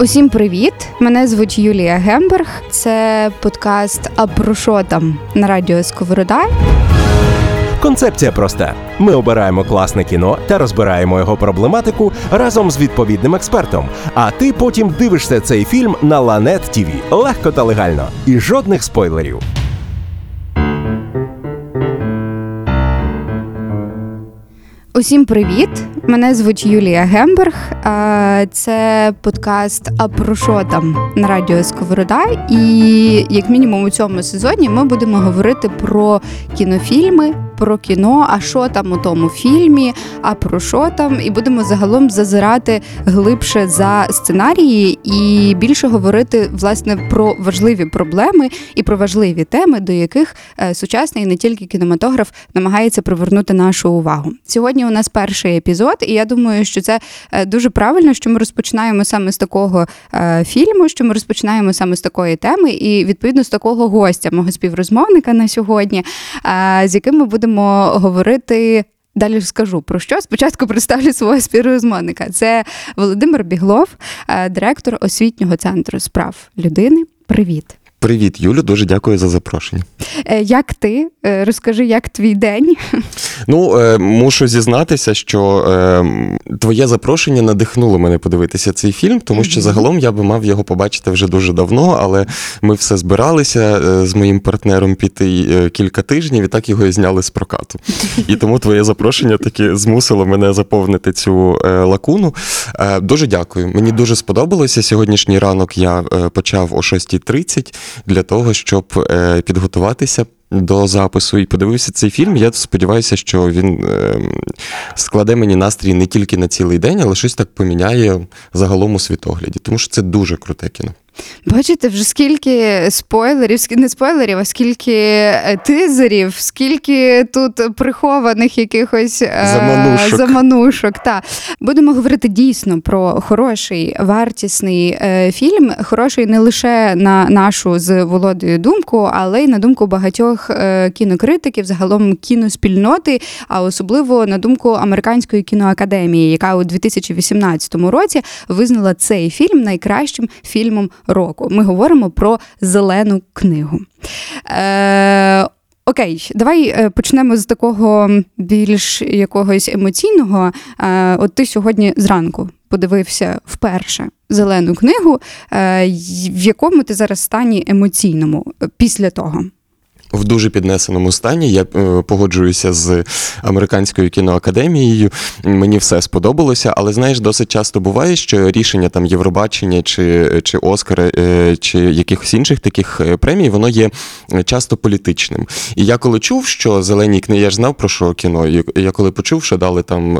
Усім привіт! Мене звуть Юлія Гемберг. Це подкаст «А про що там» на радіо Сковорода. Концепція проста: ми обираємо класне кіно та розбираємо його проблематику разом з відповідним експертом. А ти потім дивишся цей фільм на Ланет ТВ. легко та легально, і жодних спойлерів. Усім привіт! Мене звуть Юлія Гемберг. Це подкаст «А про що там» на радіо Сковорода. І як мінімум у цьому сезоні ми будемо говорити про кінофільми, про кіно, а що там у тому фільмі, а про що там, і будемо загалом зазирати глибше за сценарії і більше говорити власне про важливі проблеми і про важливі теми, до яких е, сучасний не тільки кінематограф намагається привернути нашу увагу. Сьогодні у нас перший епізод, і я думаю, що це е, дуже правильно, що ми розпочинаємо саме з такого е, фільму, що ми розпочинаємо саме з такої теми, і відповідно з такого гостя, мого співрозмовника на сьогодні, з яким ми будемо говорити. Далі скажу про що. Спочатку представлю свого співрозмовника. Це Володимир Біглов, е, директор освітнього центру справ людини. Привіт. Привіт, Юлю, дуже дякую за запрошення. Е, як ти? Е, розкажи, як твій день? Ну, е, мушу зізнатися, що твоє запрошення надихнуло мене подивитися цей фільм, тому що загалом я би мав його побачити вже дуже давно, але ми все збиралися з моїм партнером піти кілька тижнів і так його і зняли з прокату. І тому твоє запрошення таки змусило мене заповнити цю лакуну. Дуже дякую. Мені дуже сподобалося. Сьогоднішній ранок я почав о 6.30 для того, щоб е, підготуватися до запису і подивився цей фільм. Я сподіваюся, що він е, складе мені настрій не тільки на цілий день, але щось так поміняє загалом у світогляді, тому що це дуже круте кіно. Бачите, вже скільки спойлерів, не спойлерів, а скільки е, тизерів, скільки тут прихованих якихось е, заманушок. заманушок. Та. Будемо говорити дійсно про хороший вартісний е, фільм. Хороший не лише на нашу з Володою думку, але й на думку багатьох кінокритиків, загалом кіноспільноти, а особливо на думку американської кіноакадемії, яка у 2018 році визнала цей фільм найкращим фільмом року. Ми говоримо про зелену книгу. Е, Окей, давай е, почнемо з такого більш якогось емоційного. Е, от ти сьогодні зранку подивився вперше зелену книгу, е, в якому ти зараз стані емоційному після того в дуже піднесеному стані. Я е, погоджуюся з американською кіноакадемією. Мені все сподобалося, але знаєш, досить часто буває, що рішення там Євробачення чи чи Оскара, е, чи якихось інших таких е, премій, воно є часто політичним. І я коли чув, що зелені книги, я ж знав про що кіно. Я коли почув, що дали там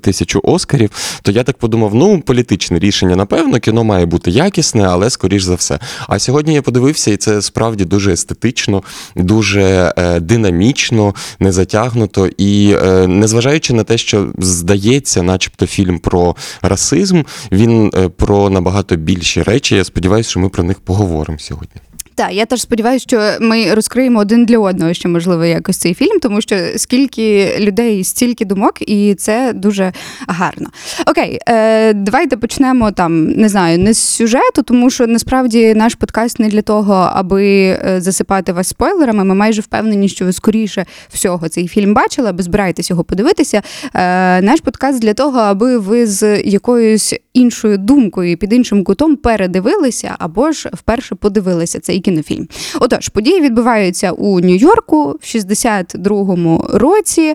тисячу Оскарів, то я так подумав: ну, політичне рішення, напевно, кіно має бути якісне, але скоріш за все. А сьогодні я подивився, і це справді дуже естетично дуже е, динамічно, не затягнуто. І е, незважаючи на те, що здається, начебто, фільм про расизм, він е, про набагато більші речі. Я сподіваюся, що ми про них поговоримо сьогодні. Так, я теж сподіваюся, що ми розкриємо один для одного ще можливо якось цей фільм, тому що скільки людей, стільки думок, і це дуже гарно. Окей, е, давайте почнемо там, не знаю, не з сюжету, тому що насправді наш подкаст не для того, аби е, засипати вас спойлерами. Ми майже впевнені, що ви скоріше всього цей фільм бачили, аби збираєтесь його подивитися. Е, Наш подкаст для того, аби ви з якоюсь іншою думкою під іншим кутом передивилися або ж вперше подивилися цей кінофільм. Отож, події відбуваються у Нью-Йорку в 62-му році.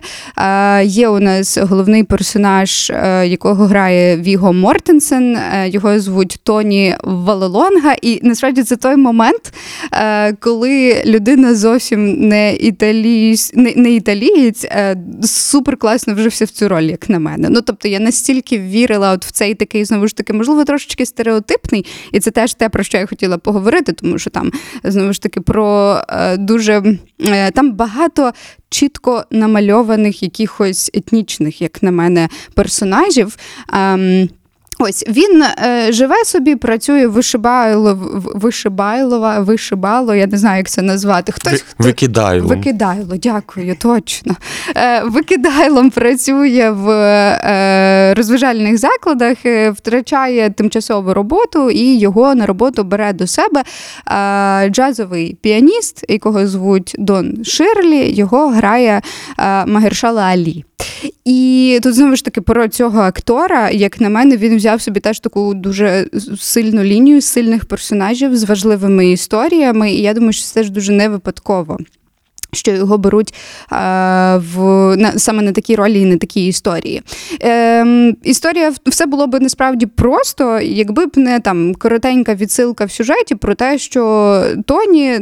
Є у нас головний персонаж, е, якого грає Віго Мортенсен. Е, його звуть Тоні Валелонга. І насправді це той момент, е, коли людина зовсім не італієць, не, не італієць, супер класно вжився в цю роль, як на мене. Ну тобто я настільки вірила от в цей такий знову ж таки, можливо, трошечки стереотипний, і це теж те, про що я хотіла поговорити, тому що там знову ж таки про е, дуже е, там багато чітко намальованих якихось етнічних, як на мене, персонажів. Ось він е, живе собі, працює вишибайло, вишибайлова, вишибало, я не знаю, як це назвати. Хтось хто- Викидаю. Викидайло, дякую, точно. Е, викидайлом працює в е, розважальних закладах, е, втрачає тимчасову роботу, і його на роботу бере до себе е, джазовий піаніст, якого звуть Дон Ширлі. Його грає е, Магершала Алі. І тут знову ж таки про цього актора, як на мене, він взяв собі теж таку дуже сильну лінію сильних персонажів з важливими історіями. І я думаю, що це теж дуже не випадково. Що його беруть а, в на саме на такі ролі і на такі історії. Ем, історія все було б насправді просто, якби б не там коротенька відсилка в сюжеті про те, що Тоні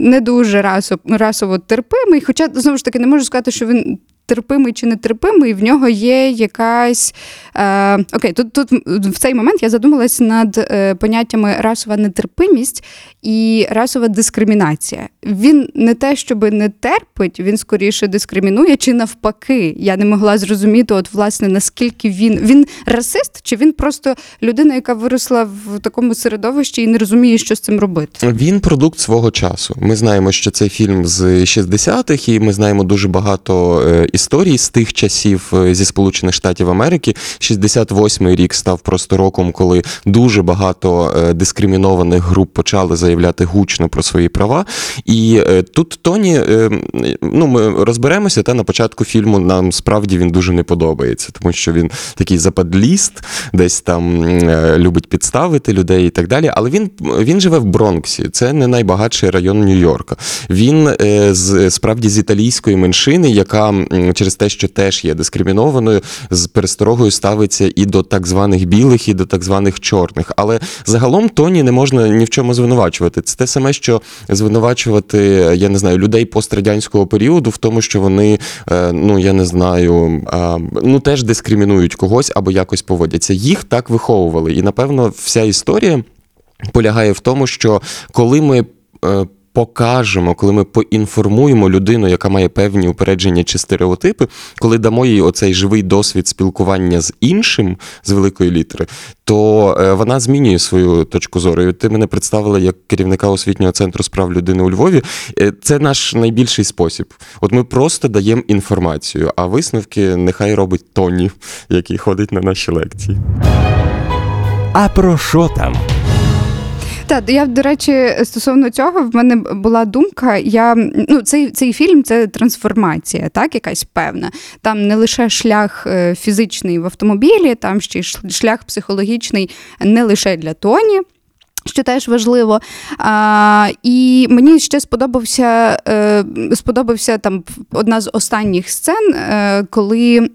не дуже расо, расово терпимий. Хоча знову ж таки не можу сказати, що він терпимий чи нетерпимий, в нього є якась. Е, окей, тут, тут в цей момент я задумалась над е, поняттями расова нетерпимість і расова дискримінація. Він не те, щоб не терпить, він скоріше дискримінує, чи навпаки. Я не могла зрозуміти, от власне наскільки він він расист, чи він просто людина, яка виросла в такому середовищі і не розуміє, що з цим робити. Він продукт свого часу. Ми знаємо, що цей фільм з 60-х, і ми знаємо дуже багато історій з тих часів е, зі Сполучених Штатів Америки. 68-й рік став просто роком, коли дуже багато е, дискримінованих груп почали заявляти гучно про свої права. І е, тут Тоні, ну ми розберемося, та на початку фільму нам справді він дуже не подобається, тому що він такий западліст, десь там любить підставити людей і так далі. Але він, він живе в Бронксі. Це не найбагатший район Нью-Йорка. Він справді з італійської меншини, яка через те, що теж є дискримінованою, з пересторогою ставиться і до так званих білих, і до так званих чорних. Але загалом Тоні не можна ні в чому звинувачувати. Це те саме, що звинувачувати, я не знаю, людей пострадянського періоду в тому, що вони, е, ну я не знаю, ну теж дискримінують когось або якось поводяться. Їх так виховували. І напевно, вся історія полягає в тому, що коли ми. Покажемо, коли ми поінформуємо людину, яка має певні упередження чи стереотипи, коли дамо їй оцей живий досвід спілкування з іншим з великої літери, то е, вона змінює свою точку зору. Ти мене представила як керівника освітнього центру справ людини у Львові. Е, Це наш найбільший спосіб. От ми просто даємо інформацію, а висновки нехай робить Тоні, який ходить на наші лекції. А про що там? Так, я до речі, стосовно цього, в мене була думка. Я ну цей цей фільм це трансформація, так, якась певна. Там не лише шлях е, фізичний в автомобілі, там ще й шлях психологічний не лише для Тоні. Що теж важливо. А, і мені ще сподобався, е, сподобався там одна з останніх сцен, е, коли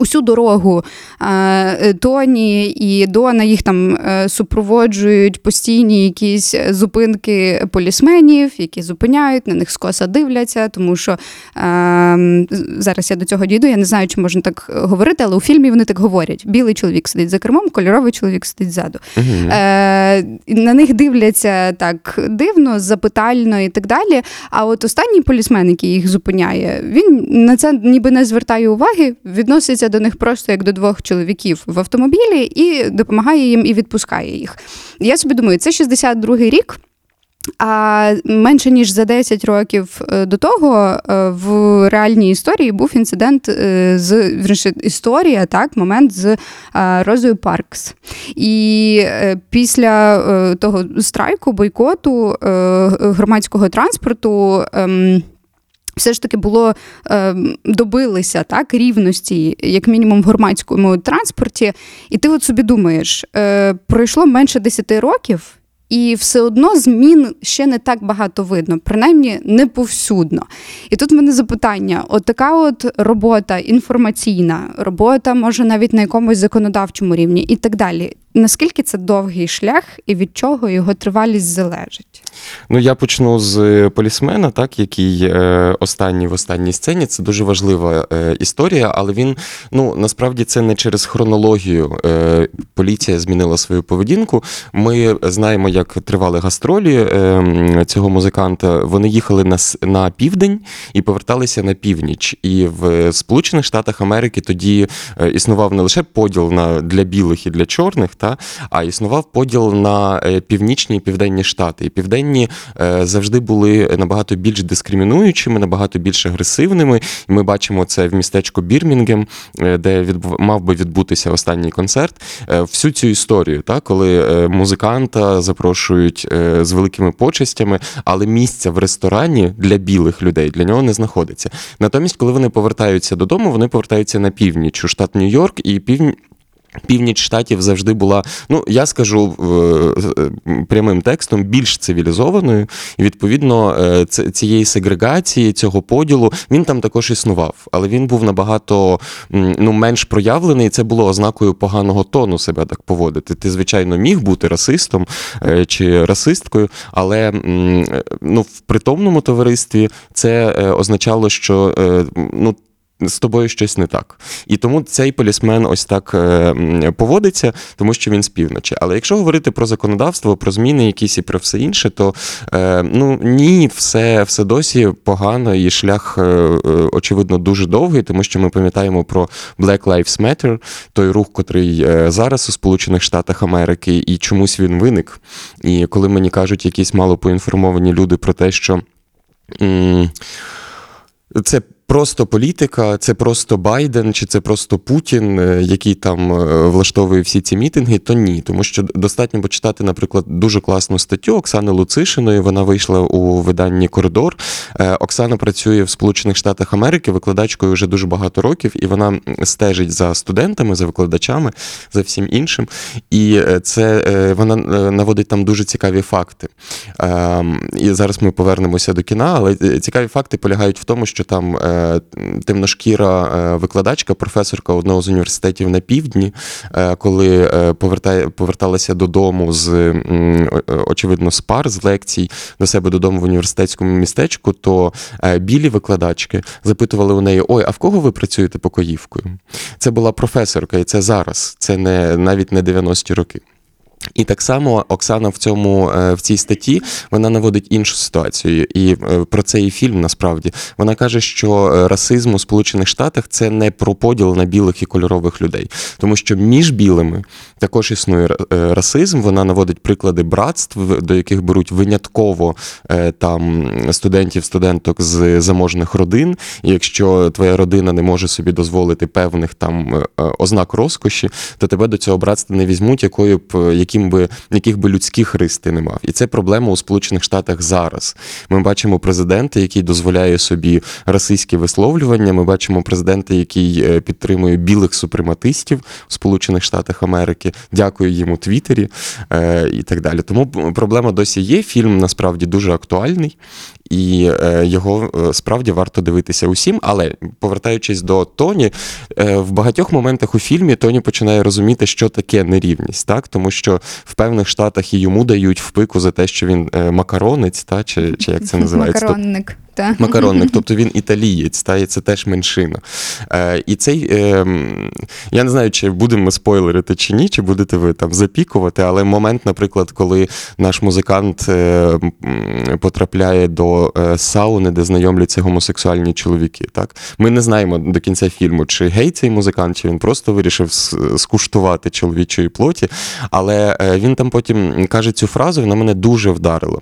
Усю дорогу е, Тоні і Дона їх там е, супроводжують постійні якісь зупинки полісменів, які зупиняють, на них скоса дивляться, тому що е, зараз я до цього дійду, я не знаю, чи можна так говорити, але у фільмі вони так говорять: білий чоловік сидить за кермом, кольоровий чоловік сидить ззаду. Е, на них дивляться так дивно, запитально і так далі. А от останній полісмен, який їх зупиняє, він на це ніби не звертає уваги, відноситься до них просто як до двох чоловіків в автомобілі і допомагає їм і відпускає їх. Я собі думаю, це 62-й рік. А менше ніж за 10 років е, до того е, в реальній історії був інцидент е, з історія, так, момент з Розою Паркс. І після того страйку, бойкоту громадського транспорту. Все ж таки було е, добилися так рівності, як мінімум в громадському транспорті. І ти от собі думаєш, е, пройшло менше 10 років, і все одно змін ще не так багато видно, принаймні не повсюдно. І тут в мене запитання: от така от робота інформаційна, робота, може навіть на якомусь законодавчому рівні і так далі. Наскільки це довгий шлях і від чого його тривалість залежить? Ну, я почну з полісмена, так, який е, останній в останній сцені. Це дуже важлива е, історія, але він ну насправді це не через хронологію. Е, поліція змінила свою поведінку. Ми знаємо, як тривали гастролі е, цього музиканта. Вони їхали на, на південь і поверталися на північ. І в Сполучених Штатах Америки тоді е, існував не лише поділ на для білих і для чорних, та а існував поділ на е, північні і південні штати. І південні е, завжди були набагато більш дискримінуючими, набагато більш агресивними. І ми бачимо це в містечку Бірмінгем, е, де відбув, мав би відбутися останній концерт. Всю цю історію, та, коли музиканта запрошують з великими почестями, але місця в ресторані для білих людей для нього не знаходиться. Натомість, коли вони повертаються додому, вони повертаються на північ у штат Нью-Йорк і північ. Північ штатів завжди була, ну я скажу е, е, прямим текстом, більш цивілізованою, і відповідно е, цієї сегрегації, цього поділу він там також існував, але він був набагато ну, менш проявлений. і Це було ознакою поганого тону себе так поводити. Ти, звичайно, міг бути расистом чи расисткою, але ну, в притомному товаристві це означало, що ну з тобою щось не так. І тому цей полісмен ось так е, поводиться, тому що він з півночі. Але якщо говорити про законодавство, про зміни якісь і про все інше, то е, ну ні, все, все досі погано, і шлях, е, очевидно, дуже довгий, тому що ми пам'ятаємо про Black Lives Matter, той рух, котрий зараз у Сполучених Штатах Америки, і чомусь він виник. І коли мені кажуть якісь мало поінформовані люди про те, що. це просто політика, це просто Байден, чи це просто Путін, е, який там е, влаштовує всі ці мітинги, то ні. Тому що достатньо почитати, наприклад, дуже класну статтю Оксани Луцишиної. Вона вийшла у виданні Коридор. Е, Оксана працює в Сполучених Штатах Америки викладачкою вже дуже багато років, і вона стежить за студентами, за викладачами, за всім іншим. І це вона наводить там дуже цікаві факти. Ем, І зараз ми повернемося до кіна, але цікаві факти полягають в тому, що там темношкіра е, викладачка, професорка одного з університетів на півдні, е, коли е, повертає, поверталася додому з очевидно з пар, з лекцій до себе додому в університетському містечку, то е, білі викладачки запитували у неї: Ой, а в кого ви працюєте покоївкою? Це була професорка, і це зараз, це не навіть не 90-ті роки. І так само Оксана в цьому е, в цій статті вона наводить іншу ситуацію, і е, про це і фільм насправді вона каже, що е, расизм у Сполучених Штатах це не про поділ на білих і кольорових людей, тому що між білими також існує расизм. Вона наводить приклади братств, до яких беруть винятково там студентів, студенток з заможних родин. І якщо твоя родина не може собі дозволити певних там ознак розкоші, то тебе до цього братства не візьмуть, якою б е, яким би яких би людських рис ти не мав. І це проблема у Сполучених Штатах зараз. Ми бачимо президента, який дозволяє собі расистські висловлювання. Ми бачимо президента, який е, підтримує білих супрематистів у Сполучених Штатах Америки. Дякую їм у Твіттері е, і так далі. Тому проблема досі є. Фільм насправді дуже актуальний. І е, його е, справді варто дивитися усім. Але повертаючись до Тоні, е, в багатьох моментах у фільмі Тоні починає розуміти, що таке нерівність, так тому що в певних штатах і йому дають впику за те, що він макаронець, та чи, чи як це називається? Макаронник. Та. Макаронник, тобто він італієць, та і це теж меншина. Е, і цей е, я не знаю, чи будемо ми спойлерити чи ні, чи будете ви там запікувати, але момент, наприклад, коли наш музикант е, потрапляє до е, сауни, де знайомляться гомосексуальні чоловіки. Так, ми не знаємо до кінця фільму, чи гей цей музикант, чи він просто вирішив скуштувати чоловічої плоті. Але е, він там потім каже цю фразу, вона мене дуже вдарила,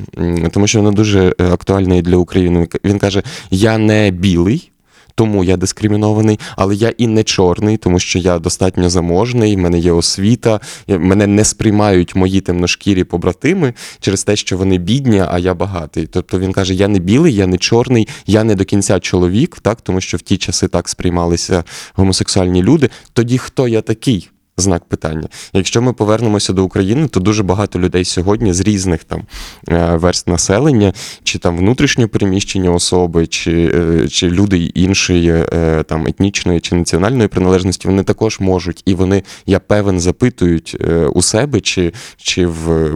тому що вона дуже е, актуальна і для України. Він каже: Я не білий. Тому я дискримінований, але я і не чорний, тому що я достатньо заможний, в мене є освіта, мене не сприймають мої темношкірі побратими через те, що вони бідні, а я багатий. Тобто він каже: я не білий, я не чорний, я не до кінця чоловік, так тому що в ті часи так сприймалися гомосексуальні люди. Тоді хто я такий? Знак питання. Якщо ми повернемося до України, то дуже багато людей сьогодні з різних там е, верст населення, чи там внутрішньо переміщені особи, чи, е, чи люди іншої е, там етнічної чи національної приналежності, вони також можуть, і вони, я певен, запитують у себе чи, чи в.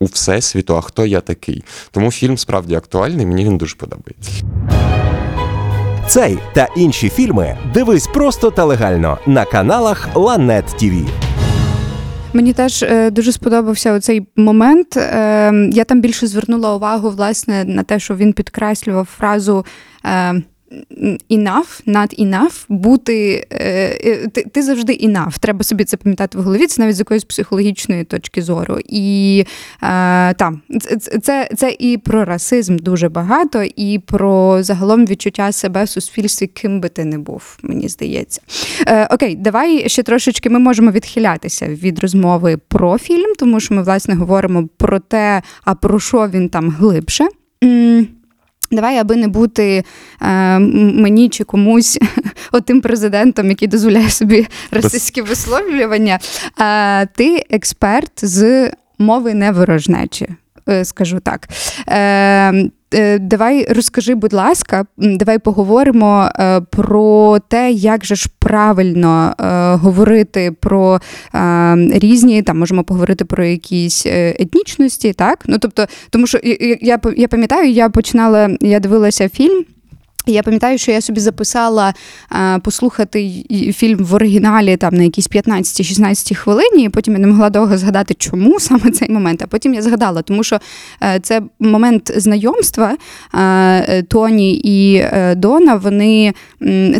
У всесвіту, а хто я такий? Тому фільм справді актуальний, мені він дуже подобається. Цей та інші фільми дивись просто та легально на каналах Lanet TV. Мені теж е, дуже сподобався цей момент. Е, я там більше звернула увагу власне на те, що він підкреслював фразу. Enough, not enough, бути е, е, ти, ти завжди enough. Треба собі це пам'ятати в голові. Це навіть з якоїсь психологічної точки зору. І е, там це, це і про расизм дуже багато, і про загалом відчуття себе в суспільстві, ким би ти не був, мені здається. Е, окей, давай ще трошечки ми можемо відхилятися від розмови про фільм, тому що ми власне говоримо про те, а про що він там глибше. М, Давай, аби не бути е, мені чи комусь отим президентом, який дозволяє собі російські висловлювання. Е, ти експерт з мови неворожнечі, е, скажу так. Е, Давай розкажи, будь ласка, давай поговоримо е, про те, як же ж правильно е, говорити про е, різні, там можемо поговорити про якісь е, етнічності, так? Ну тобто, тому що я я пам'ятаю, я починала, я дивилася фільм. Я пам'ятаю, що я собі записала е, послухати фільм в оригіналі там на якійсь 15-16 хвилині, і потім я не могла довго згадати, чому саме цей момент. А потім я згадала, тому що е, це момент знайомства е, е, Тоні і е, Дона. Вони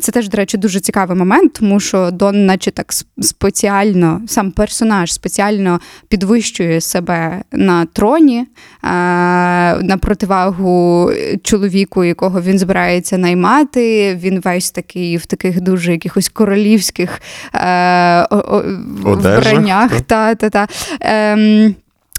це теж, до речі, дуже цікавий момент, тому що Дон, наче так спеціально, сам персонаж спеціально підвищує себе на троні на противагу чоловіку, якого він збирається наймати. Він весь такий в таких дуже якихось королівських е, о- о- вбраннях. Та, та, та. Ем,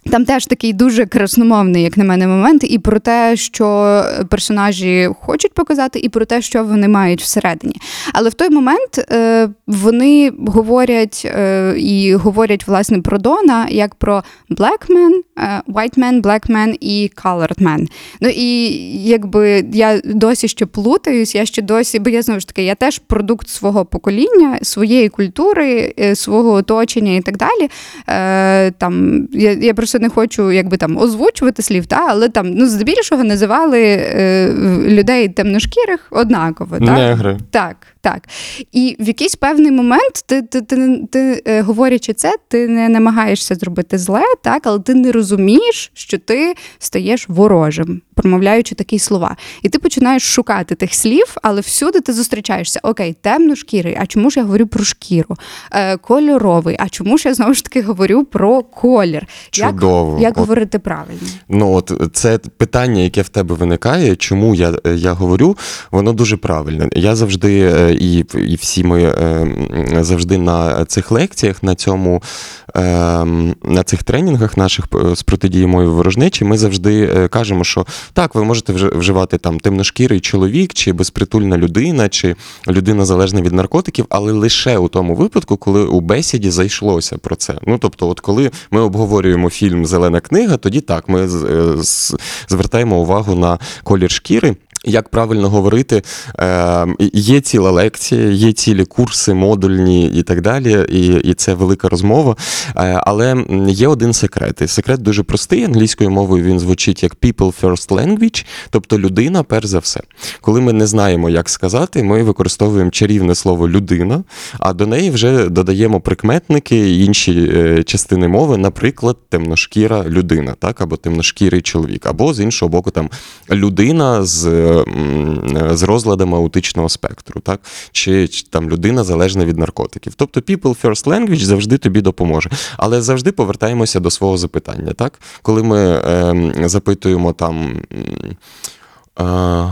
там теж такий дуже красномовний, як на мене, момент, і про те, що персонажі хочуть показати, і про те, що вони мають всередині. Але в той момент е, вони говорять е, і говорять власне про Дона як про black man, е, white man, black man і colored man. Ну і якби я досі ще плутаюсь, я ще досі, бо я знову ж таки, я теж продукт свого покоління, своєї культури, свого оточення і так далі. Там, я, я просто не хочу якби там озвучувати слів, та, але там ну, здебільшого називали е, людей темношкірих однаково. Так? Негри. Так, так. І в якийсь певний момент ти, ти, ти, ти, ти е, говорячи це, ти не намагаєшся зробити зле, так, але ти не розумієш, що ти стаєш ворожим, промовляючи такі слова. І ти починаєш шукати тих слів, але всюди ти зустрічаєшся. Окей, темношкірий, а чому ж я говорю про шкіру? Е, кольоровий, а чому ж я знову ж таки говорю про колір? Чудово. Як, як От. говорити правильно? Ну, от це питання, яке в тебе виникає, чому я, я говорю, воно дуже правильне. Я завжди е, і, і всі ми е, завжди на цих лекціях, на цьому е, на цих тренінгах наших е, з протидії мови ворожнечі, ми завжди кажемо, що так, ви можете вж- вживати там темношкірий чоловік, чи безпритульна людина, чи людина залежна від наркотиків, але лише у тому випадку, коли у бесіді зайшлося про це. Ну тобто, от коли ми обговорюємо фільм Зелена книга, тоді так ми звертаємо увагу на колір шкіри. Як правильно говорити, е, є ціла лекція, є цілі курси, модульні і так далі, і, і це велика розмова. Е, але є один секрет. І секрет дуже простий. Англійською мовою він звучить як people first language, тобто людина перш за все. Коли ми не знаємо, як сказати, ми використовуємо чарівне слово людина, а до неї вже додаємо прикметники інші е, частини мови, наприклад, темношкіра людина, так, або темношкірий чоловік, або з іншого боку, там людина з, е, з розладами аутичного спектру, так, чи, чи там людина залежна від наркотиків. Тобто people first language завжди тобі допоможе. Але завжди повертаємося до свого запитання. Так? Коли ми е, запитуємо там.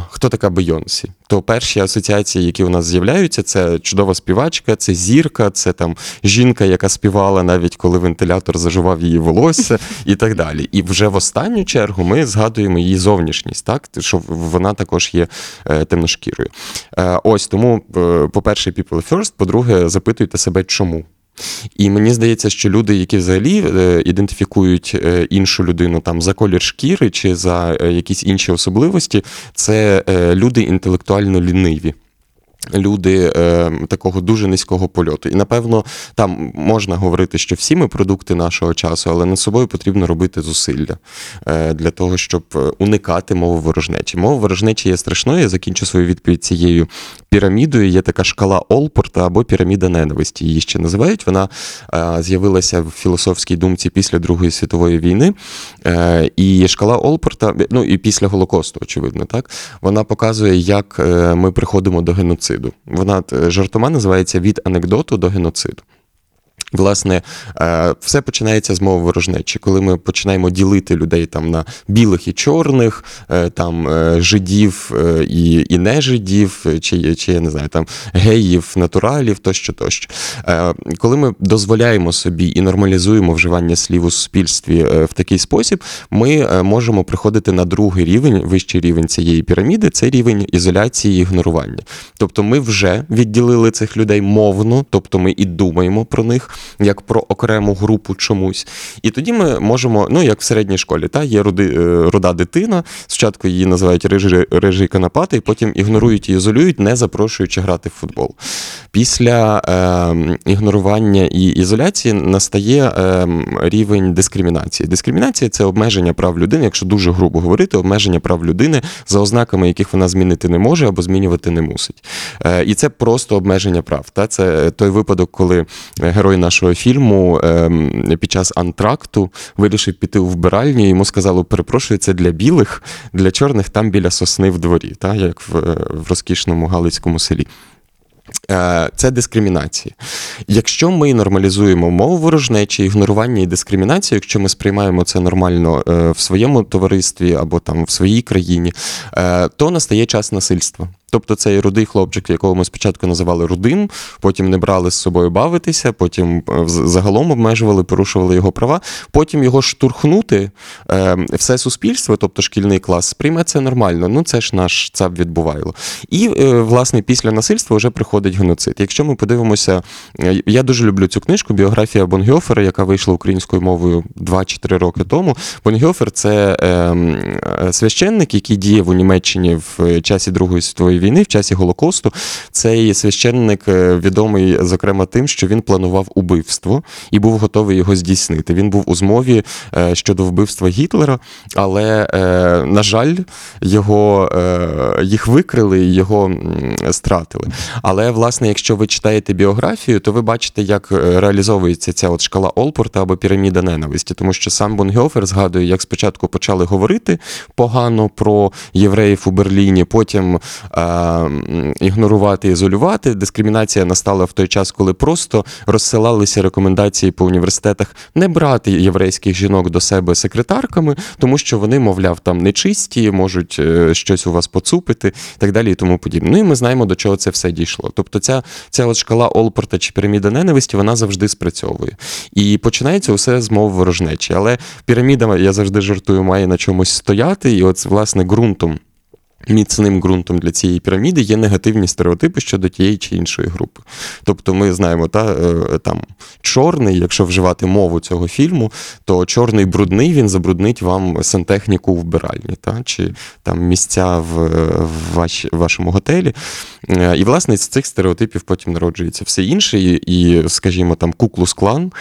Хто така Бейонсі? То перші асоціації, які у нас з'являються, це чудова співачка, це зірка, це там жінка, яка співала навіть коли вентилятор зажував її волосся, і так далі. І вже в останню чергу ми згадуємо її зовнішність, так що вона також є е, темношкірою. Е, ось тому, е, по-перше, people first, по-друге, запитуйте себе, чому. І мені здається, що люди, які взагалі е, ідентифікують е, іншу людину там за колір шкіри чи за е, якісь інші особливості, це люди інтелектуально ліниві. Люди е, такого дуже низького польоту. І напевно там можна говорити, що всі ми продукти нашого часу, але над собою потрібно робити зусилля е, для того, щоб е, уникати мови ворожнечі. Мова ворожнечі є страшною. Я закінчу свою відповідь цією пірамідою. Є така шкала Олпорта або піраміда ненависті. Її ще називають. Вона е, з'явилася в філософській думці після Другої світової війни. Е, і шкала Олпорта, ну і після Голокосту, очевидно, так вона показує, як е, ми приходимо до геноциду. Вона е, жартома називається від анекдоту до геноциду. Власне, е, все починається з мови ворожнечі, коли ми починаємо ділити людей там на білих і чорних, е, там е, жидів і, і нежидів, чи, чи я не знаю, там геїв, натуралів, тощо, тощо. Коли ми дозволяємо собі і нормалізуємо вживання слів у суспільстві в такий спосіб, ми можемо приходити на другий рівень, вищий рівень цієї піраміди, це рівень ізоляції і ігнорування. Тобто ми вже відділили цих людей мовно, тобто ми і думаємо про них як про окрему групу чомусь. І тоді ми можемо, ну як в середній школі, та є руди, е, руда дитина. Спочатку її називають рижий, рижий канапати, і потім ігнорують і ізолюють, не запрошуючи грати в футбол. Після е, ігнорування і ізоляції настає е, рівень дискримінації. Дискримінація це обмеження прав людини, якщо дуже грубо говорити, обмеження прав людини за ознаками, яких вона змінити не може або змінювати не мусить. Е, і це просто обмеження прав. Та? Це той випадок, коли герой нашого фільму е, під час антракту вирішив піти у вбиральню, йому сказали, перепрошую, це для білих, для чорних там біля сосни в дворі, та? як в, в розкішному Галицькому селі. Е, Це дискримінація. Якщо ми нормалізуємо мову ворожнечі, ігнорування і дискримінацію, якщо ми сприймаємо це нормально е, в своєму товаристві або там в своїй країні, е, то настає час насильства. Тобто цей рудий хлопчик, якого ми спочатку називали рудим, потім не брали з собою бавитися, потім загалом обмежували, порушували його права. Потім його штурхнути все суспільство, тобто шкільний клас, сприйме це нормально. Ну це ж наш ЦАП відбувайло. І власне після насильства вже приходить геноцид. Якщо ми подивимося, я дуже люблю цю книжку Біографія Бонгьофера, яка вийшла українською мовою 2 чи 3 роки тому. Бонгьофер це е, священник, який діяв у Німеччині в часі Другої світової війни, в часі Голокосту. Цей священник відомий, зокрема, тим, що він планував убивство і був готовий його здійснити. Він був у змові е, щодо вбивства Гітлера, але, е, на жаль, його, їх викрили і його стратили. Але, власне, якщо ви читаєте біографію, то ви бачите, як реалізовується ця от шкала Олпорта або піраміда ненависті, тому що сам Бонгьофер згадує, як спочатку почали говорити погано про євреїв у Берліні, потім е, ігнорувати, ізолювати. Дискримінація настала в той час, коли просто розсилалися рекомендації по університетах не брати єврейських жінок до себе секретарками, тому що вони, мовляв, там нечисті, можуть щось у вас поцупити і так далі, і тому подібне. Ну і ми знаємо, до чого це все дійшло. Тобто, ця ця от шкала Олпорта чи піраміда ненависті, вона завжди спрацьовує. І починається усе з мови ворожнечі. Але піраміда, я завжди жартую, має на чомусь стояти, і от, власне, ґрунтом. Міцним ґрунтом для цієї піраміди є негативні стереотипи щодо тієї чи іншої групи. Тобто ми знаємо, та, там чорний, якщо вживати мову цього фільму, то чорний брудний він забруднить вам сантехніку в вбиральні, та, чи там місця в, в ваш, вашому готелі. І, власне, з цих стереотипів потім народжується все інше. І, і скажімо, там Куклус Клан,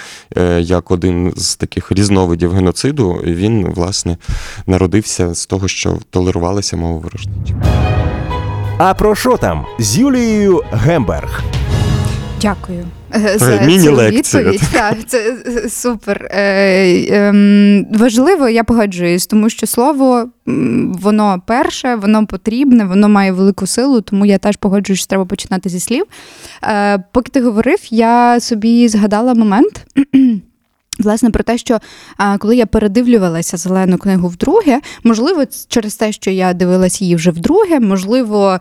як один з таких різновидів геноциду, він, власне, народився з того, що толерувалися мова ворожнечі. А про що там з Юлією Гемберг? Дякую за Міні-лекція. цю відповідь. Так, це супер. Е, е, важливо, я погоджуюсь, тому що слово воно перше, воно потрібне, воно має велику силу, тому я теж погоджуюсь, що треба починати зі слів. Е, поки ти говорив, я собі згадала момент. Власне, про те, що коли я передивлювалася зелену книгу вдруге, можливо, через те, що я дивилася її вже вдруге, можливо,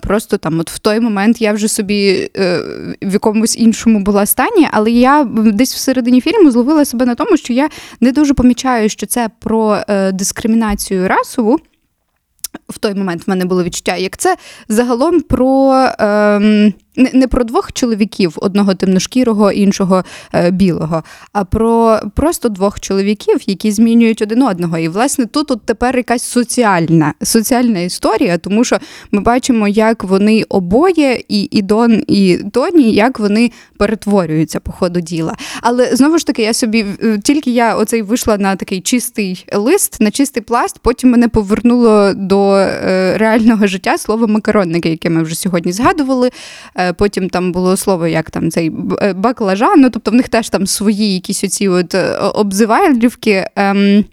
просто там, от в той момент я вже собі е, в якомусь іншому була стані, але я десь всередині фільму зловила себе на тому, що я не дуже помічаю, що це про е, дискримінацію расову. В той момент в мене було відчуття, як це загалом про. Ем, не, про двох чоловіків, одного темношкірого, іншого е, білого, а про просто двох чоловіків, які змінюють один одного. І власне тут от тепер якась соціальна соціальна історія, тому що ми бачимо, як вони обоє, і, і Дон, і Тоні, як вони перетворюються по ходу діла. Але знову ж таки, я собі е, тільки я оцей вийшла на такий чистий лист, на чистий пласт, потім мене повернуло до е, реального життя слово макаронники, яке ми вже сьогодні згадували. Е, потім там було слово, як там цей е, баклажан. Ну тобто в них теж там свої якісь оці от е, обзивайлівки. Ем,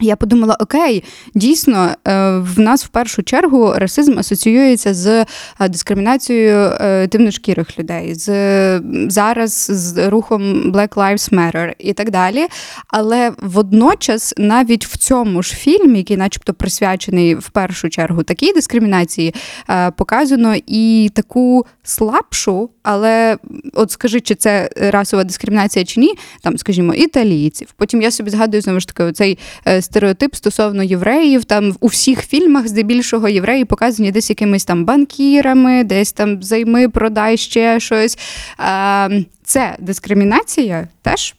я подумала: окей, дійсно, е, в нас в першу чергу расизм асоціюється з е, дискримінацією е, темношкірих людей, з зараз з рухом Black Lives Matter і так далі. Але водночас, навіть в цьому ж фільмі, який, начебто, присвячений в першу чергу такій дискримінації, показано і таку слабшу, але от скажи, чи це расова дискримінація чи ні, там, скажімо, італійців. Потім я собі згадую знову ж таки оцей стереотип стосовно євреїв. Там у всіх фільмах здебільшого євреї показані десь якимись там банкірами, десь там займи, продай ще щось. Е, Це дискримінація теж.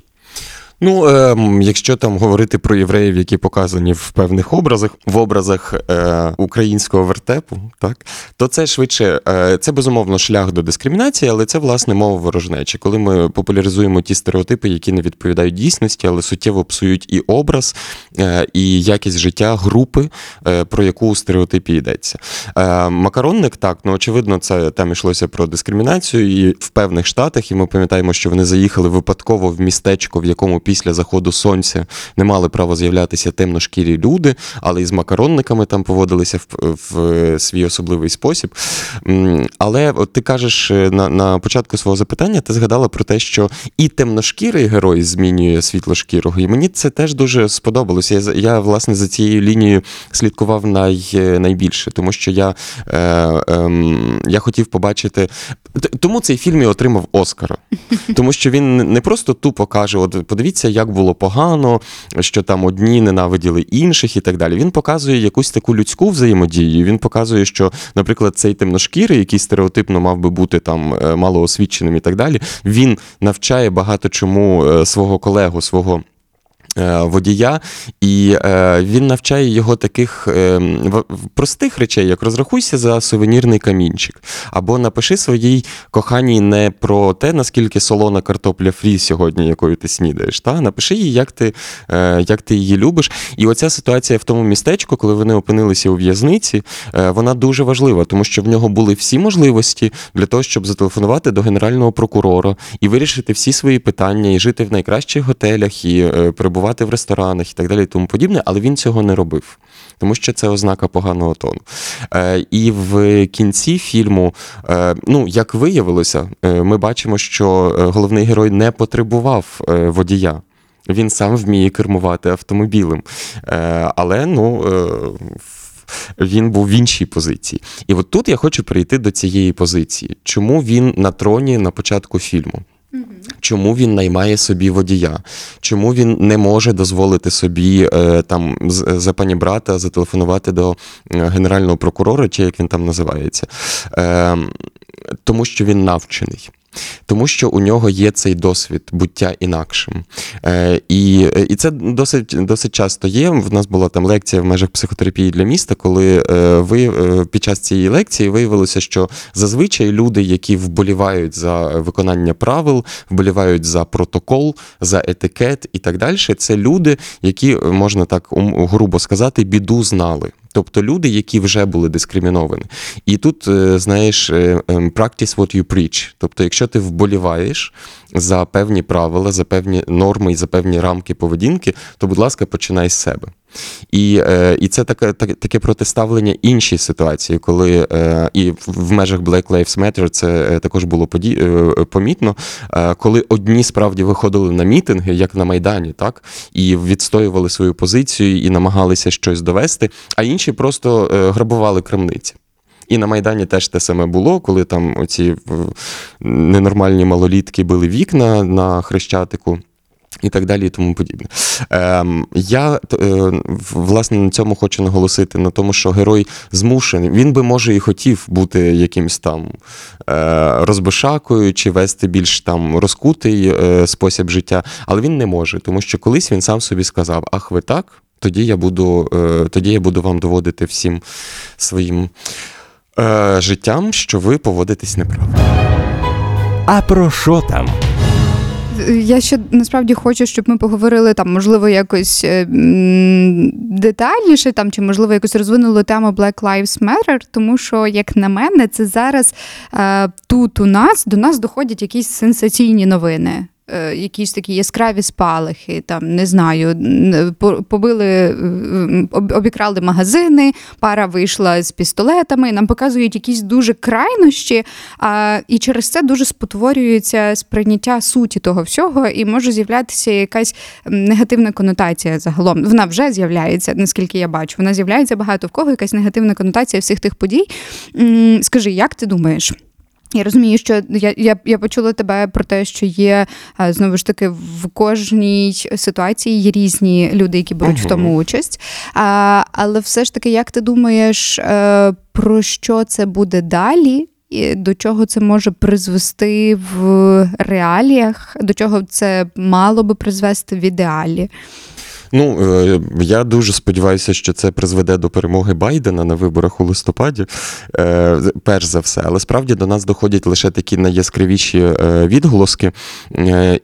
Ну, ем, якщо там говорити про євреїв, які показані в певних образах, в образах е, українського вертепу, так то це швидше, е, це безумовно шлях до дискримінації, але це власне мова ворожнечі. Коли ми популяризуємо ті стереотипи, які не відповідають дійсності, але суттєво псують і образ, е, і якість життя групи, е, про яку у стереотипі йдеться. Е, макаронник, так, ну очевидно, це там йшлося про дискримінацію, і в певних штатах, і ми пам'ятаємо, що вони заїхали випадково в містечко, в якому після заходу сонця не мали права з'являтися темношкірі люди, але і з макаронниками там поводилися в, в свій особливий спосіб. Але от ти кажеш е, на, на початку свого запитання, ти згадала про те, що і темношкірий герой змінює світлошкірого. І мені це теж дуже сподобалося. Я, я власне за цією лінією слідкував най, найбільше, тому що я, е, ем, я хотів побачити. Тому цей фільм і отримав Оскара. Тому що він не просто тупо каже: от подивіться, як було погано, що там одні ненавиділи інших і так далі. Він показує якусь таку людську взаємодію. Він показує, що, наприклад, цей темношкірий, який стереотипно мав би бути там е, малоосвіченим і так далі, він навчає багато чому е, свого колегу, свого. Е, Водія, і е, він навчає його таких е, простих речей, як розрахуйся за сувенірний камінчик, або напиши своїй коханій не про те, наскільки солона картопля фрі сьогодні, якою ти снідаєш. Та напиши їй, як ти, як ти її любиш. І оця ситуація в тому містечку, коли вони опинилися у в'язниці, вона дуже важлива, тому що в нього були всі можливості для того, щоб зателефонувати до генерального прокурора і вирішити всі свої питання, і жити в найкращих готелях, і е, перебувати в ресторанах, і так далі, і тому подібне. Але він цього не робив, тому що це ознака поганого тону. Е, І в кінці фільму, е, ну як виявилося, е, ми бачимо, що е, головний герой не потребував е, водія. Він сам вміє кермувати автомобілем. Е, Але ну. е, Він був в іншій позиції. І от тут я хочу перейти до цієї позиції. Чому він на троні на початку фільму? Чому він наймає собі водія? Чому він не може дозволити собі е, там за пані брата зателефонувати до е, генерального прокурора, чи як він там називається? Е, тому що він навчений. Тому що у нього є цей досвід буття інакшим. Е, і, і це досить, досить часто є. В нас була там лекція в межах психотерапії для міста, коли е, ви е, під час цієї лекції виявилося, що зазвичай люди, які вболівають за виконання правил, вболівають за протокол, за етикет і так далі, це люди, які можна так грубо сказати, біду знали. Тобто люди, які вже були дискриміновані. І тут, е, знаєш, е, ем, practice what you preach. Тобто, якщо ти вболіваєш за певні правила, за певні норми і за певні рамки поведінки, то, будь ласка, починай з себе. І, е, і це таке, таке, протиставлення іншій ситуації, коли е, і в- межах Black Lives Matter це е, також було поді, помітно, коли одні справді виходили на мітинги, як на Майдані, так, і відстоювали свою позицію і намагалися щось довести, а інші просто грабували крамниці. І на Майдані теж те саме було, коли там оці ненормальні малолітки били вікна на Хрещатику. І так далі, і тому подібне. Ем, я е, власне на цьому хочу наголосити на тому, що герой змушений. Він би може і хотів бути якимсь там е, розбишакою чи вести більш там розкутий е, спосіб життя, але він не може, тому що колись він сам собі сказав: Ах, ви так? Тоді я буду, е, тоді я буду вам доводити всім своїм е, життям, що ви поводитесь неправильно. А про що там? Я ще насправді хочу, щоб ми поговорили там, можливо, якось е, детальніше, там чи можливо якось розвинули тему Black Lives Matter, тому що, як на мене, це зараз е, тут у нас до нас доходять якісь сенсаційні новини. Е, Якісь такі яскраві спалахи, там не знаю, побили, е, обікрали магазини, пара вийшла з пістолетами. Нам показують якісь дуже крайнощі, а, і через це дуже спотворюється сприйняття суті того всього, і може з'являтися якась негативна конотація загалом. Вона вже з'являється, наскільки я бачу. Вона з'являється багато в кого якась негативна конотація всіх тих подій. Скажи, як ти думаєш? Я розумію, що я, я, я почула тебе про те, що є е, знову ж таки в кожній ситуації є різні люди, які беруть в тому участь. А, але все ж таки, як ти думаєш, е, про що це буде далі? І до чого це може призвести в реаліях? До чого це мало би призвести в ідеалі? Ну, е, я дуже сподіваюся, що це призведе до перемоги Байдена на виборах у листопаді, е, перш за все. Але справді до нас доходять лише такі найяскравіші е, відголоски.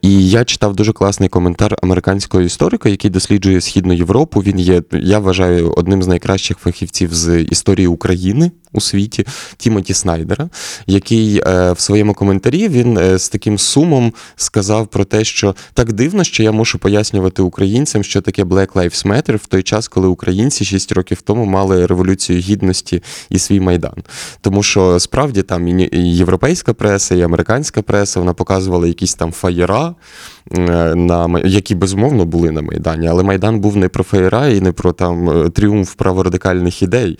І я читав дуже класний коментар американського історика, який досліджує Східну Європу. Він є, я вважаю, одним з найкращих фахівців з історії України у світі Тімоті Снайдера, який е, в своєму коментарі він е, з таким сумом сказав про те, що так дивно, що я мушу пояснювати українцям, що таке Black Lives Matter в той час, коли українці 6 років тому мали революцію гідності і свій майдан. Тому що справді там і європейська преса, і американська преса вона показувала якісь там фаєра, е, на які безумовно були на майдані, але майдан був не про фаєра і не про там тріумф праворадикальних ідей.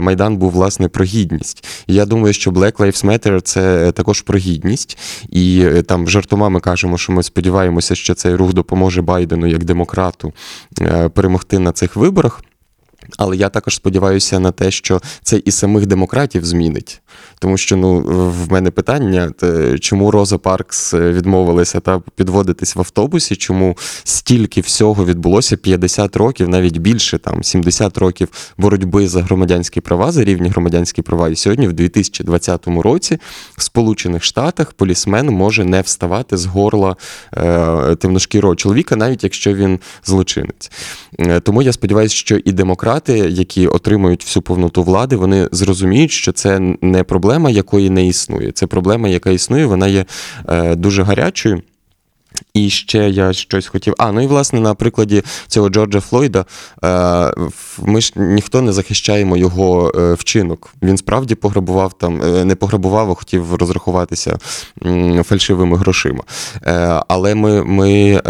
Майдан був власне про гідність. Я думаю, що Black Lives Matter це також про гідність. І е, там жартома ми кажемо, що ми сподіваємося, що цей рух допоможе Байдену як демократу е, перемогти на цих виборах. Але я також сподіваюся на те, що це і самих демократів змінить. Тому що ну, в мене питання, чому Роза Паркс е, відмовилася та підводитись в автобусі, чому стільки всього відбулося 50 років, навіть більше, там 70 років боротьби за громадянські права, за рівні громадянські права. І сьогодні, в 2020 році, в Сполучених Штатах полісмен може не вставати з горла е, темношкірого чоловіка, навіть якщо він злочинець. Е, Тому я сподіваюся, що і демократи, які отримують всю повноту влади, вони зрозуміють, що це не проблема, якої не існує. Це проблема, яка існує, вона є е, дуже гарячою. І ще я щось хотів. А, ну і власне на прикладі цього Джорджа Флойда, е, ми ж ніхто не захищаємо його е, вчинок. Він справді пограбував там, е, не пограбував, а хотів розрахуватися фальшивими грошима. Але ми, ми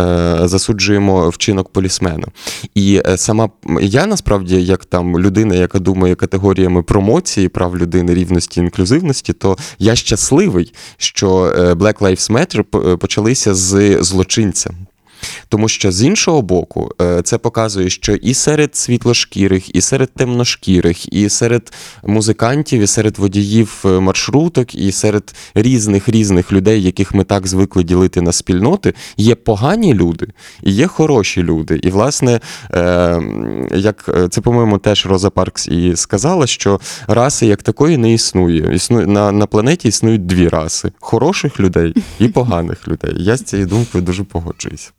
засуджуємо вчинок полісмена. І сама я насправді, як там людина, яка думає категоріями промоції прав людини, рівності, інклюзивності, то я щасливий, що Black Lives Matter почалися з злочинця. Тому що з іншого боку, е, це показує, що і серед світлошкірих, і серед темношкірих, і серед музикантів, і серед водіїв е, маршруток, і серед різних різних людей, яких ми так звикли ділити на спільноти, є погані люди і є хороші люди. І, власне, е, як це, по-моєму, теж Роза Паркс і сказала, що раси як такої не існує. Існує на, на планеті існують дві раси: хороших людей і поганих людей. Я з цією думкою дуже погоджуюся.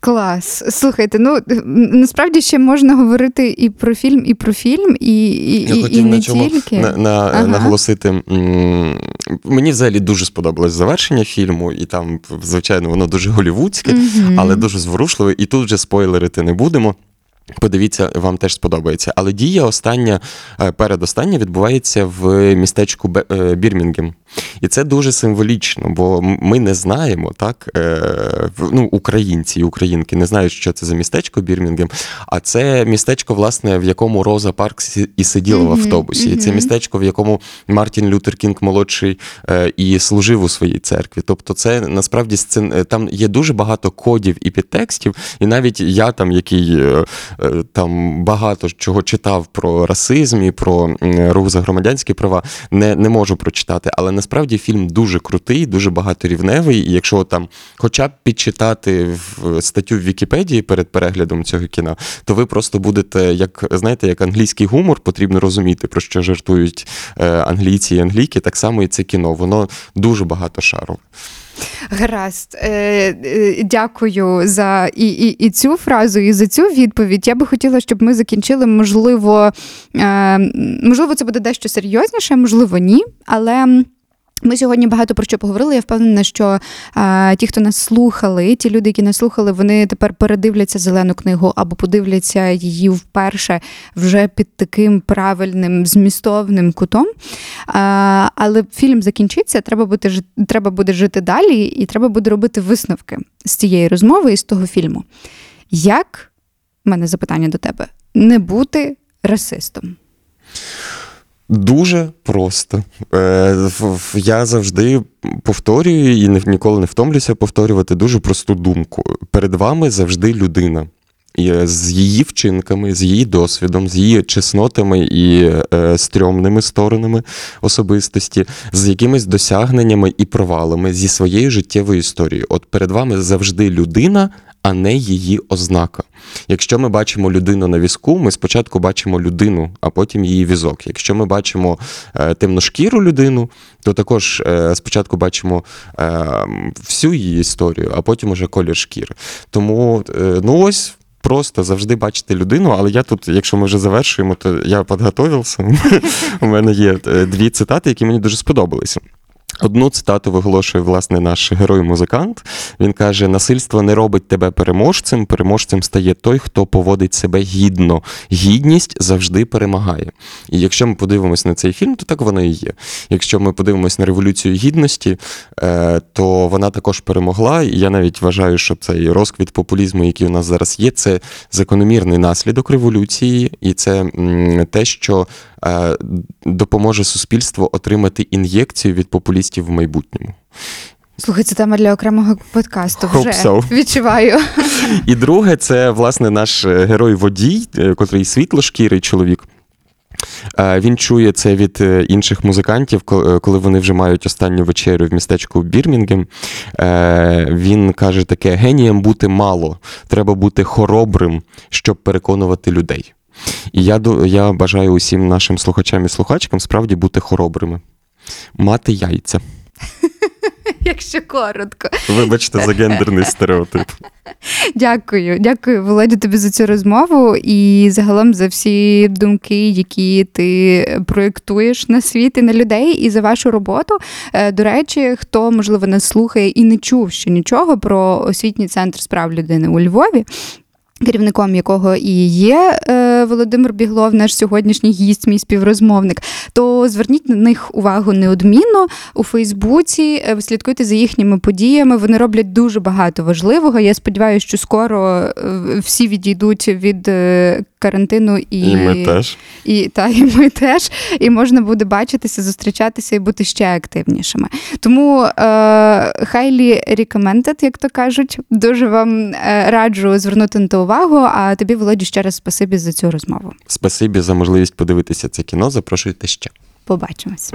Клас. Слухайте, ну насправді ще можна говорити і про фільм, і про фільм, і, і, Я і, хотів і не на чому тільки. на, на, Ага. наголосити. Мені взагалі дуже сподобалось завершення фільму, і там, звичайно, воно дуже голівудське, угу. але дуже зворушливе. І тут вже спойлерити не будемо. Подивіться, вам теж сподобається. Але дія остання, е, передостання відбувається в містечку е, Бірмінгем. І це дуже символічно, бо ми не знаємо, так, е, ну, українці і українки не знають, що це за містечко Бірмінгем. А це містечко, власне, в якому Роза Паркс і сиділа в Мгм, автобусі. І це містечко, в якому Мартін Лютер Кінг молодший і служив у своїй церкві. Тобто, це насправді там є дуже багато кодів і підтекстів, і навіть я там, який там багато чого читав про расизм і про рух за громадянські права, не, не можу прочитати. Але насправді фільм дуже крутий, дуже багаторівневий. І якщо там хоча б підчитати в статтю в Вікіпедії перед переглядом цього кіна, то ви просто будете, як знаєте, як англійський гумор, потрібно розуміти, про що жартують е, англійці і англійки. Так само і це кіно. Воно дуже багато шарове. Гаразд, е, е, дякую за і, і, і цю фразу, і за цю відповідь. Я би хотіла, щоб ми закінчили, можливо, е, можливо, це буде дещо серйозніше, можливо, ні. Але ми сьогодні багато про що поговорили. Я впевнена, що е, ті, хто нас слухали, ті люди, які нас слухали, вони тепер передивляться зелену книгу або подивляться її вперше вже під таким правильним змістовним кутом. А, але фільм закінчиться, треба буде треба буде жити далі, і треба буде робити висновки з цієї розмови і з того фільму. Як в мене запитання до тебе не бути расистом? Дуже просто. Е, Я завжди повторюю і ні- ніколи не втомлюся повторювати дуже просту думку. Перед вами завжди людина. І е, з її вчинками, з її досвідом, з її чеснотами і е, стрьомними сторонами особистості, з якимись досягненнями і провалами зі своєю життєвою історією. От перед вами завжди людина, а не її ознака. Якщо ми бачимо людину на візку, ми спочатку бачимо людину, а потім її візок. Якщо ми бачимо е, темношкіру людину, то також е, спочатку бачимо е, всю її історію, а потім уже колір шкіри. Тому ну ось. Просто завжди бачити людину, але я тут, якщо ми вже завершуємо, то я підготовився. У мене є дві цитати, які мені дуже сподобалися. Одну цитату виголошує власне наш герой-музикант. Він каже: насильство не робить тебе переможцем. Переможцем стає той, хто поводить себе гідно. Гідність завжди перемагає. І якщо ми подивимось на цей фільм, то так воно і є. Якщо ми подивимось на революцію гідності, е, то вона також перемогла. І я навіть вважаю, що цей розквіт популізму, який у нас зараз є, це закономірний наслідок революції, і це те, що допоможе суспільству отримати ін'єкцію від популістів в майбутньому. Слухай, це тема для окремого подкасту. Hope Вже so. відчуваю. І друге, це власне наш е, герой-водій, е, котрий світлошкірий чоловік. Е, Він чує це від е, інших музикантів, е, коли вони вже мають останню вечерю в містечку Бірмінгем. Е, Він каже таке: генієм бути мало, треба бути хоробрим, щоб переконувати людей. І я, я бажаю усім нашим слухачам і слухачкам справді бути хоробрими, мати яйця. Якщо коротко. Вибачте за гендерний стереотип. Дякую, дякую, Володя, тобі за цю розмову і загалом за всі думки, які ти проєктуєш на світ і на людей, і за вашу роботу. Е, До речі, хто можливо нас слухає і не чув ще нічого про освітній центр справ людини у Львові. Керівником якого і є е, Володимир Біглов, наш сьогоднішній гість, мій співрозмовник, то зверніть на них увагу неодмінно у Фейсбуці, е, слідкуйте за їхніми подіями. Вони роблять дуже багато важливого. Я сподіваюся, що скоро е, всі відійдуть від карантину і, І ми теж. і, та, і ми теж. І можна буде бачитися, зустрічатися і бути ще активнішими. Тому е, highly recommended, як то кажуть. Дуже вам е, раджу звернути на то увагу. А тобі, Володю, ще раз спасибі за цю розмову. Спасибі за можливість подивитися це кіно. Запрошуйте ще. Побачимось.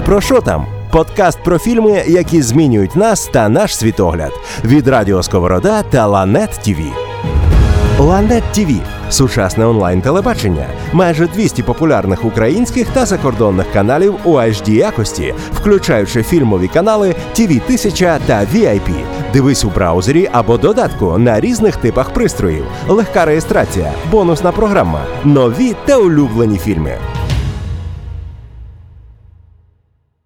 А про що там? Подкаст про фільми, які змінюють нас та наш світогляд від Радіо Сковорода та Lanet TV. Lanet TV – сучасне онлайн телебачення, майже 200 популярних українських та закордонних каналів у HD якості, включаючи фільмові канали TV 1000 та VIP. Дивись у браузері або додатку на різних типах пристроїв, легка реєстрація, бонусна програма, нові та улюблені фільми.